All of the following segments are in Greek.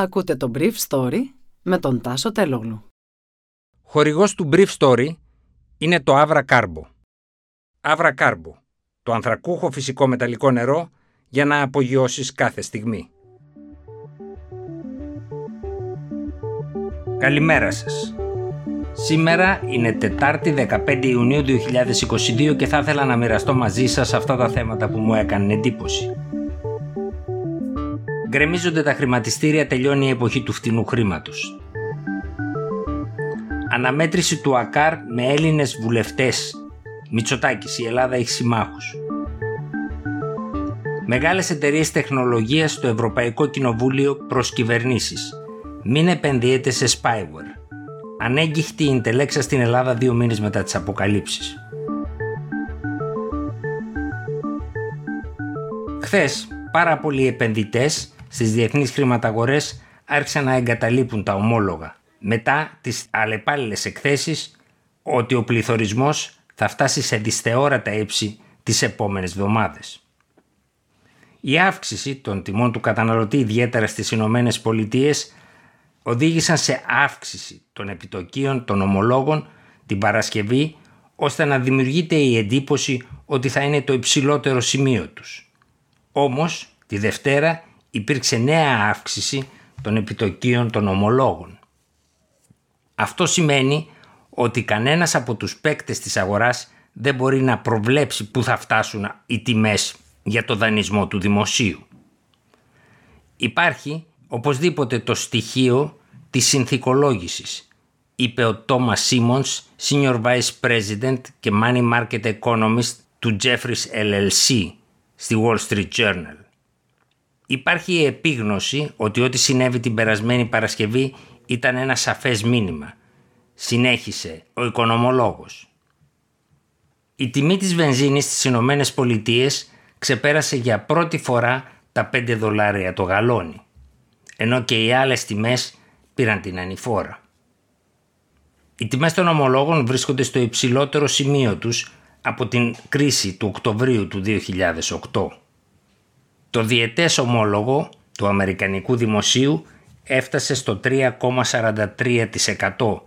Ακούτε το Brief Story με τον Τάσο Τελόγλου. Χορηγός του Brief Story είναι το Avra Carbo. Avra Carbo, το ανθρακούχο φυσικό μεταλλικό νερό για να απογειώσεις κάθε στιγμή. Καλημέρα σας. Σήμερα είναι Τετάρτη 15 Ιουνίου 2022 και θα ήθελα να μοιραστώ μαζί σας αυτά τα θέματα που μου έκανε εντύπωση. Γκρεμίζονται τα χρηματιστήρια, τελειώνει η εποχή του φτηνού χρήματος. Αναμέτρηση του ΑΚΑΡ με Έλληνες βουλευτές. Μητσοτάκης, η Ελλάδα έχει συμμάχους. Μεγάλες εταιρείες τεχνολογίας στο Ευρωπαϊκό Κοινοβούλιο προς κυβερνήσεις. Μην επενδύετε σε spyware. Ανέγκυχτη η Intellexa στην Ελλάδα δύο μήνες μετά τις αποκαλύψεις. Χθες, πάρα πολλοί επενδυτές στις διεθνείς χρηματαγορές άρχισαν να εγκαταλείπουν τα ομόλογα μετά τις αλλεπάλληλες εκθέσεις ότι ο πληθωρισμός θα φτάσει σε δυσθεώρατα ύψη τις επόμενες εβδομάδες. Η αύξηση των τιμών του καταναλωτή ιδιαίτερα στις Ηνωμένες Πολιτείες οδήγησαν σε αύξηση των επιτοκίων των ομολόγων την Παρασκευή ώστε να δημιουργείται η εντύπωση ότι θα είναι το υψηλότερο σημείο τους. Όμως τη Δευτέρα υπήρξε νέα αύξηση των επιτοκίων των ομολόγων. Αυτό σημαίνει ότι κανένας από τους παίκτες της αγοράς δεν μπορεί να προβλέψει πού θα φτάσουν οι τιμές για το δανεισμό του δημοσίου. Υπάρχει οπωσδήποτε το στοιχείο της συνθηκολόγησης, είπε ο Τόμα Σίμονς, Senior Vice President και Money Market Economist του Jeffries LLC στη Wall Street Journal. Υπάρχει η επίγνωση ότι ό,τι συνέβη την περασμένη Παρασκευή ήταν ένα σαφές μήνυμα. Συνέχισε ο οικονομολόγος. Η τιμή της βενζίνης στις Ηνωμένες Πολιτείες ξεπέρασε για πρώτη φορά τα 5 δολάρια το γαλόνι, ενώ και οι άλλες τιμές πήραν την ανηφόρα. Οι τιμές των ομολόγων βρίσκονται στο υψηλότερο σημείο τους από την κρίση του Οκτωβρίου του 2008. Το διετές ομόλογο του Αμερικανικού Δημοσίου έφτασε στο 3,43%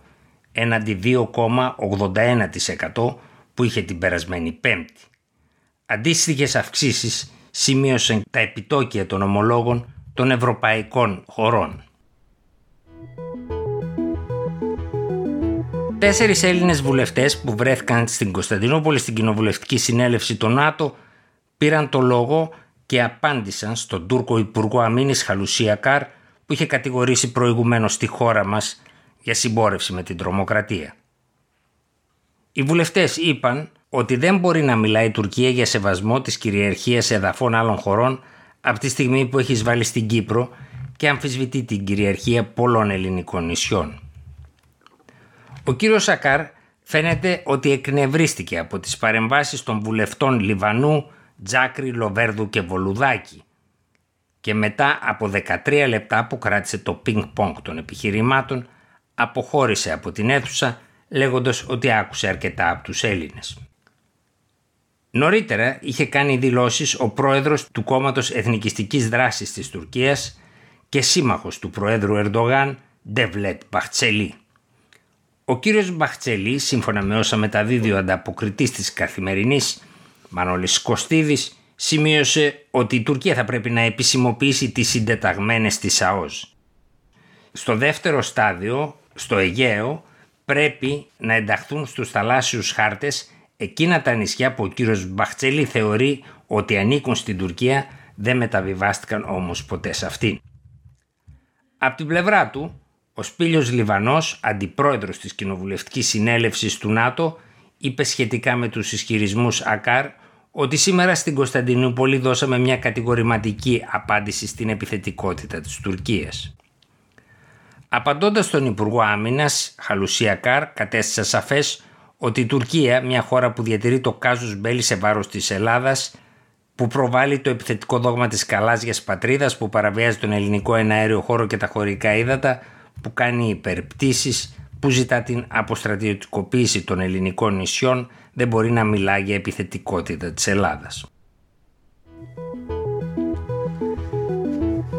έναντι 2,81% που είχε την περασμένη Πέμπτη. Αντίστοιχες αυξήσεις σημείωσαν τα επιτόκια των ομολόγων των ευρωπαϊκών χωρών. Τέσσερις Έλληνες βουλευτές που βρέθηκαν στην Κωνσταντινούπολη στην κοινοβουλευτική συνέλευση του ΝΑΤΟ πήραν το λόγο και απάντησαν στον Τούρκο Υπουργό Αμήνης Χαλουσία Καρ που είχε κατηγορήσει προηγουμένως τη χώρα μας για συμπόρευση με την τρομοκρατία. Οι βουλευτές είπαν ότι δεν μπορεί να μιλάει η Τουρκία για σεβασμό της κυριαρχίας εδαφών άλλων χωρών από τη στιγμή που έχει εισβάλει στην Κύπρο και αμφισβητεί την κυριαρχία πολλών ελληνικών νησιών. Ο κύριος Σακάρ φαίνεται ότι εκνευρίστηκε από τις παρεμβάσεις των βουλευτών Λιβανού, Τζάκρη, Λοβέρδου και Βολουδάκη και μετά από 13 λεπτά που κράτησε το πινκ-πονκ των επιχειρημάτων αποχώρησε από την αίθουσα λέγοντας ότι άκουσε αρκετά από τους Έλληνες. Νωρίτερα είχε κάνει δηλώσεις ο πρόεδρος του κόμματος εθνικιστικής δράσης της Τουρκίας και σύμμαχος του πρόεδρου Ερντογάν Ντεβλέτ Μπαχτσελή. Ο κύριος Μπαχτσελή, σύμφωνα με όσα μεταδίδει ο ανταποκριτής της καθημερινής Μανώλης Κωστίδης, σημείωσε ότι η Τουρκία θα πρέπει να επισημοποιήσει τις συντεταγμένες της ΑΟΣ. Στο δεύτερο στάδιο, στο Αιγαίο, πρέπει να ενταχθούν στους θαλάσσιους χάρτες εκείνα τα νησιά που ο κύριος Μπαχτσελή θεωρεί ότι ανήκουν στην Τουρκία δεν μεταβιβάστηκαν όμως ποτέ σε αυτήν. Από την πλευρά του, ο Σπίλιος Λιβανός, αντιπρόεδρος της Κοινοβουλευτικής Συνέλευσης του ΝΑΤΟ, είπε σχετικά με τους ισχυρισμούς ΑΚΑΡ ότι σήμερα στην Κωνσταντινούπολη δώσαμε μια κατηγορηματική απάντηση στην επιθετικότητα της Τουρκίας. Απαντώντας στον Υπουργό Άμυνας, Χαλουσιακάρ, κατέστησε σαφές ότι η Τουρκία, μια χώρα που διατηρεί το κάζους μπέλη σε βάρος της Ελλάδας, που προβάλλει το επιθετικό δόγμα της καλάζιας πατρίδας, που παραβιάζει τον ελληνικό εναέριο χώρο και τα χωρικά ύδατα, που κάνει υπερπτήσεις, που ζητά την αποστρατιωτικοποίηση των ελληνικών νησιών, δεν μπορεί να μιλά για επιθετικότητα της Ελλάδας.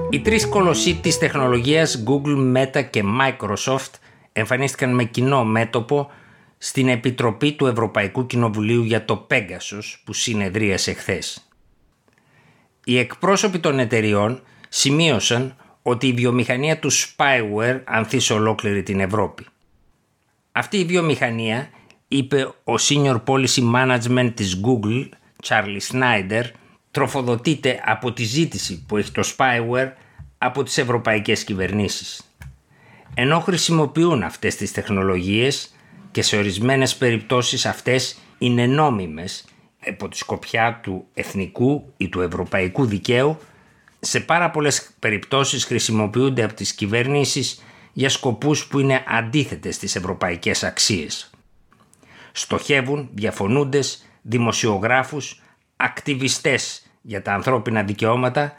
Οι τρεις κολοσσοί της τεχνολογίας Google, Meta και Microsoft εμφανίστηκαν με κοινό μέτωπο στην Επιτροπή του Ευρωπαϊκού Κοινοβουλίου για το Pegasus που συνεδρίασε χθες. Οι εκπρόσωποι των εταιριών σημείωσαν ότι η βιομηχανία του spyware ανθεί σε ολόκληρη την Ευρώπη. Αυτή η βιομηχανία, είπε ο Senior Policy Management της Google, Charlie Snyder, τροφοδοτείται από τη ζήτηση που έχει το spyware από τις ευρωπαϊκές κυβερνήσεις. Ενώ χρησιμοποιούν αυτές τις τεχνολογίες και σε ορισμένες περιπτώσεις αυτές είναι νόμιμες από τη σκοπιά του εθνικού ή του ευρωπαϊκού δικαίου, σε πάρα πολλές περιπτώσεις χρησιμοποιούνται από τις κυβερνήσεις για σκοπούς που είναι αντίθετες στις ευρωπαϊκές αξίες. Στοχεύουν διαφωνούντες, δημοσιογράφους, ακτιβιστές για τα ανθρώπινα δικαιώματα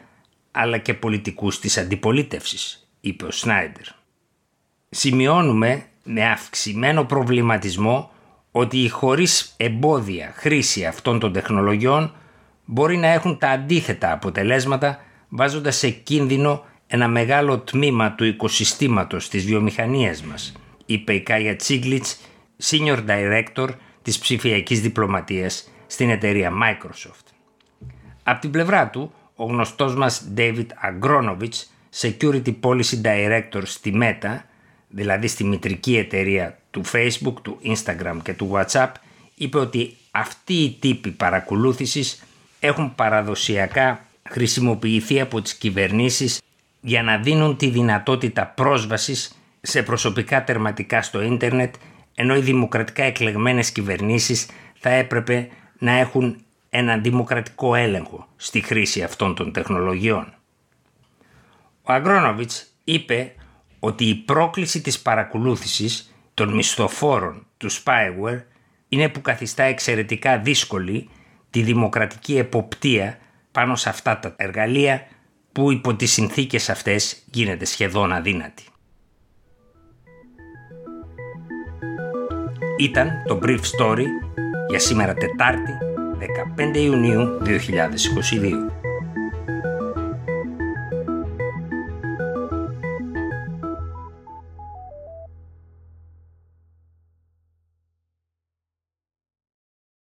αλλά και πολιτικούς της αντιπολίτευσης, είπε ο Σνάιντερ. Σημειώνουμε με αυξημένο προβληματισμό ότι η χωρίς εμπόδια χρήση αυτών των τεχνολογιών μπορεί να έχουν τα αντίθετα αποτελέσματα βάζοντας σε κίνδυνο ένα μεγάλο τμήμα του οικοσυστήματος της βιομηχανίας μας, είπε η Κάια Τσίγκλιτς, Senior Director της ψηφιακής διπλωματίας στην εταιρεία Microsoft. Από την πλευρά του, ο γνωστός μας David Agronovich, Security Policy Director στη Meta, δηλαδή στη μητρική εταιρεία του Facebook, του Instagram και του WhatsApp, είπε ότι αυτοί οι τύποι παρακολούθησης έχουν παραδοσιακά χρησιμοποιηθεί από τις κυβερνήσεις για να δίνουν τη δυνατότητα πρόσβασης σε προσωπικά τερματικά στο ίντερνετ ενώ οι δημοκρατικά εκλεγμένες κυβερνήσεις θα έπρεπε να έχουν ένα δημοκρατικό έλεγχο στη χρήση αυτών των τεχνολογιών. Ο Αγκρόνοβιτς είπε ότι η πρόκληση της παρακολούθησης των μισθοφόρων του spyware είναι που καθιστά εξαιρετικά δύσκολη τη δημοκρατική εποπτεία πάνω σε αυτά τα εργαλεία που υπό τις συνθήκες αυτές γίνεται σχεδόν αδύνατη. Ήταν το Brief Story για σήμερα Τετάρτη 15 Ιουνίου 2022.